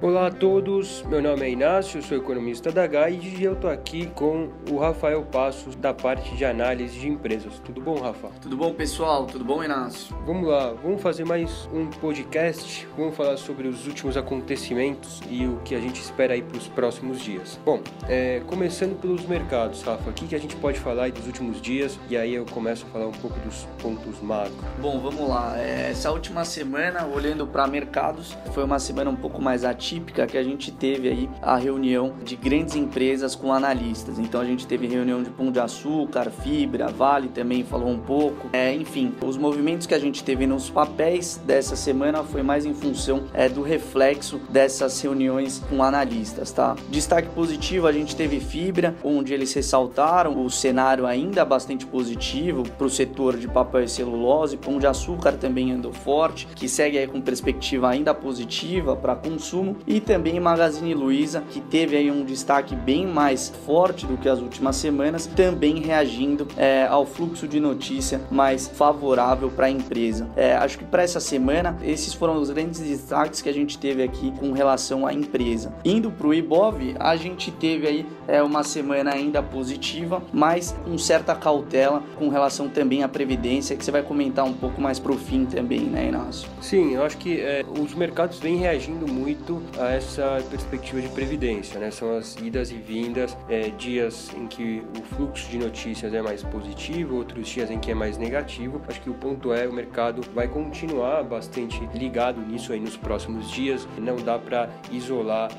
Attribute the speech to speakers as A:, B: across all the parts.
A: Olá a todos, meu nome é Inácio, sou economista da GAID e eu estou aqui com o Rafael Passos da parte de análise de empresas. Tudo bom, Rafa?
B: Tudo bom, pessoal? Tudo bom, Inácio?
A: Vamos lá, vamos fazer mais um podcast, vamos falar sobre os últimos acontecimentos e o que a gente espera aí para os próximos dias. Bom, é, começando pelos mercados, Rafa, o que, que a gente pode falar aí dos últimos dias e aí eu começo a falar um pouco dos pontos macro.
B: Bom, vamos lá. É, essa última semana, olhando para mercados, foi uma semana um pouco mais atípica que a gente teve aí a reunião de grandes empresas com analistas. Então a gente teve reunião de Pão de Açúcar, Fibra, Vale também falou um pouco. É, enfim, os movimentos que a gente teve nos papéis dessa semana foi mais em função é, do reflexo dessas reuniões com analistas, tá? Destaque positivo, a gente teve Fibra, onde eles ressaltaram o cenário ainda bastante positivo para o setor de papel e celulose. Pão de Açúcar também andou forte, que segue aí com perspectiva ainda positiva para consumo e também Magazine Luiza, que teve aí um destaque bem mais forte do que as últimas semanas, também reagindo é, ao fluxo de notícia mais favorável para a empresa. É, acho que para essa semana esses foram os grandes destaques que a gente teve aqui com relação à empresa. Indo para o Ibov, a gente teve aí é, uma semana ainda positiva, mas com certa cautela com relação também à previdência, que você vai comentar um pouco mais pro fim também, né, Inácio?
A: Sim, eu acho que é, os mercados vêm reagindo muito a essa perspectiva de previdência, né? São as idas e vindas, é, dias em que o fluxo de notícias é mais positivo, outros dias em que é mais negativo. Acho que o ponto é o mercado vai continuar bastante ligado nisso aí nos próximos dias. Não dá para isolar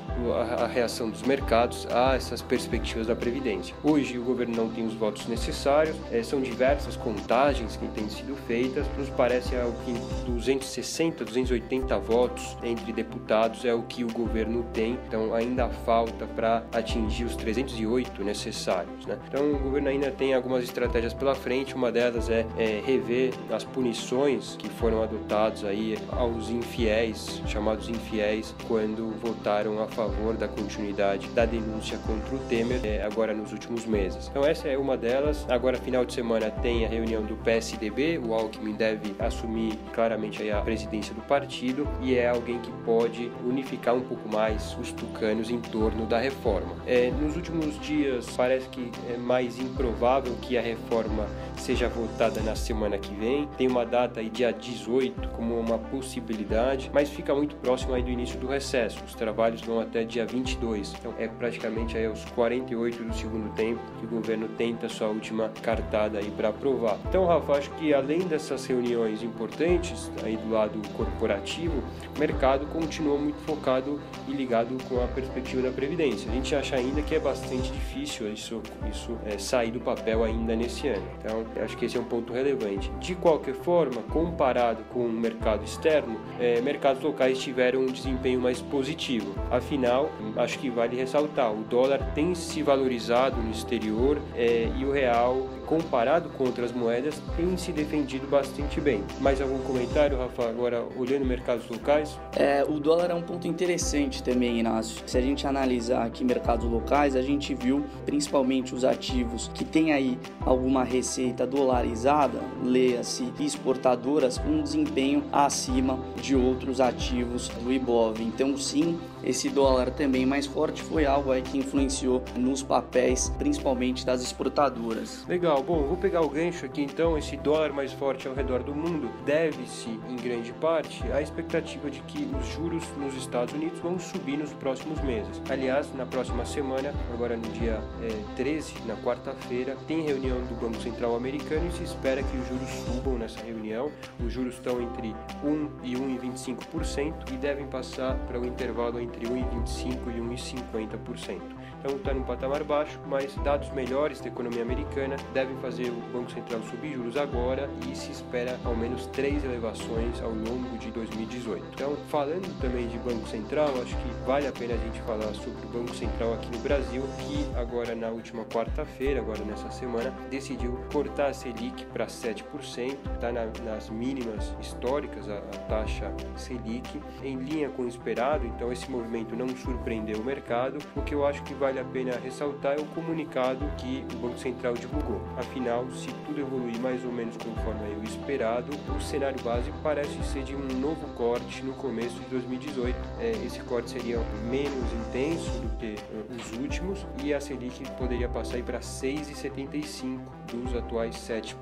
A: a, reação dos mercados a essas perspectivas da previdência. Hoje o governo não tem os votos necessários, é, são diversas contagens que têm sido feitas. Nos parece algo que 260, 280 votos entre deputados é o que o governo tem, então ainda falta para atingir os 308 necessários. Né? Então o governo ainda tem algumas estratégias pela frente, uma delas é, é rever as punições que foram adotadas aí aos infiéis, chamados infiéis, quando votaram a favor da continuidade da denúncia contra o Temer é, agora nos últimos meses. Então essa é uma delas. Agora final de semana tem a reunião do PSDB, o Alckmin deve assumir claramente a presidência do partido e é alguém que pode unificar um pouco mais os tucanos em torno da reforma. É, nos últimos dias parece que é mais improvável que a reforma seja votada na semana que vem. Tem uma data aí dia 18 como uma possibilidade, mas fica muito próximo aí do início do recesso. Os trabalhos vão até dia 22. Então é praticamente aí os 48 do segundo tempo que o governo tenta sua última cartada aí para aprovar. Então, Rafa, acho que além dessas reuniões importantes aí do lado corporativo, o mercado continua muito focado e ligado com a perspectiva da previdência. A gente acha ainda que é bastante difícil isso, isso é, sair do papel ainda nesse ano. Então, acho que esse é um ponto relevante. De qualquer forma, comparado com o mercado externo, é, mercados locais tiveram um desempenho mais positivo. Afinal, acho que vale ressaltar, o dólar tem se valorizado no exterior é, e o real comparado com outras moedas, tem se defendido bastante bem. Mais algum comentário, Rafa, agora olhando mercados locais?
B: É, o dólar é um ponto interessante também, Inácio. Se a gente analisar aqui mercados locais, a gente viu principalmente os ativos que têm aí alguma receita dolarizada, leia-se exportadoras, com um desempenho acima de outros ativos do Ibov. Então, sim, esse dólar também mais forte foi algo aí que influenciou nos papéis, principalmente das exportadoras.
A: Legal, bom, vou pegar o gancho aqui então. Esse dólar mais forte ao redor do mundo deve-se, em grande parte, à expectativa de que os juros nos Estados Unidos vão subir nos próximos meses. Aliás, na próxima semana, agora no dia é, 13, na quarta-feira, tem reunião do Banco Central americano e se espera que os juros subam nessa reunião. Os juros estão entre 1 e 1,25% e devem passar para o intervalo entre 1,25% e 1,50%. Então está num patamar baixo, mas dados melhores da economia americana devem fazer o Banco Central subir juros agora e se espera ao menos três elevações ao longo de 2018. Então, falando também de Banco Central, acho que vale a pena a gente falar sobre o Banco Central aqui no Brasil, que agora na última quarta-feira, agora nessa semana, decidiu cortar a Selic para 7%, está na, nas mínimas históricas a, a taxa Selic, em linha com o esperado, então esse movimento não surpreendeu o mercado, o que eu acho que vale a pena ressaltar é o comunicado que o Banco Central divulgou. Afinal, se tudo evoluir mais ou menos conforme o esperado, o cenário base parece ser de um novo corte no começo de 2018. É, esse corte seria menos intenso do que uh, os últimos e a Selic poderia passar para 6,75 dos atuais 7%.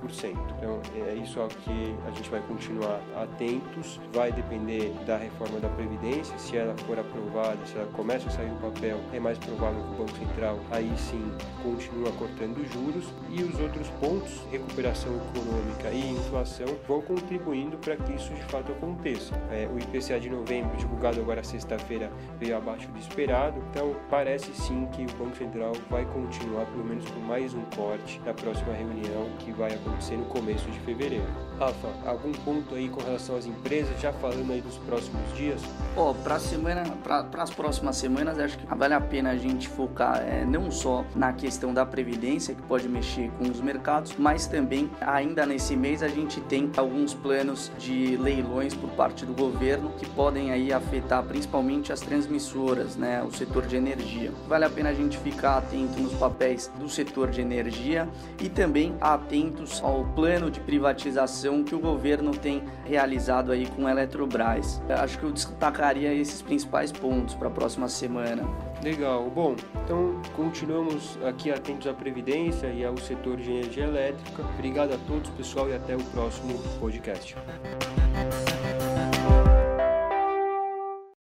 A: Então é isso ao que a gente vai continuar atentos. Vai depender da reforma da Previdência, se ela for aprovada, se ela começa a sair do papel, é mais provável que o Banco Central aí sim continue cortando juros e os outros pontos, recuperação econômica e inflação, vão contribuindo para que isso de fato aconteça. É, o IPCA de novembro, divulgado agora sexta-feira, veio abaixo do esperado, então parece sim que o Banco Central vai continuar pelo menos com mais um corte na próxima reunião que vai acontecer no começo de fevereiro. Rafa, algum ponto aí com relação às empresas, já falando aí dos próximos dias?
B: Ó, oh, para semana, para as próximas semanas, acho que vale a pena a gente focar é, não só na questão da previdência que pode mexer com os mercados, mas também ainda nesse mês a gente tem alguns planos de leilões por parte do governo que podem aí afetar principalmente as transmissoras, né, o setor de energia. Vale a pena a gente ficar atento nos papéis do setor de energia e também atentos ao plano de privatização que o governo tem realizado aí com a Eletrobras. Acho que eu destacaria esses principais pontos para a próxima semana.
A: Legal. Bom, então continuamos aqui atentos à Previdência e ao setor de energia elétrica. Obrigado a todos, pessoal, e até o próximo podcast.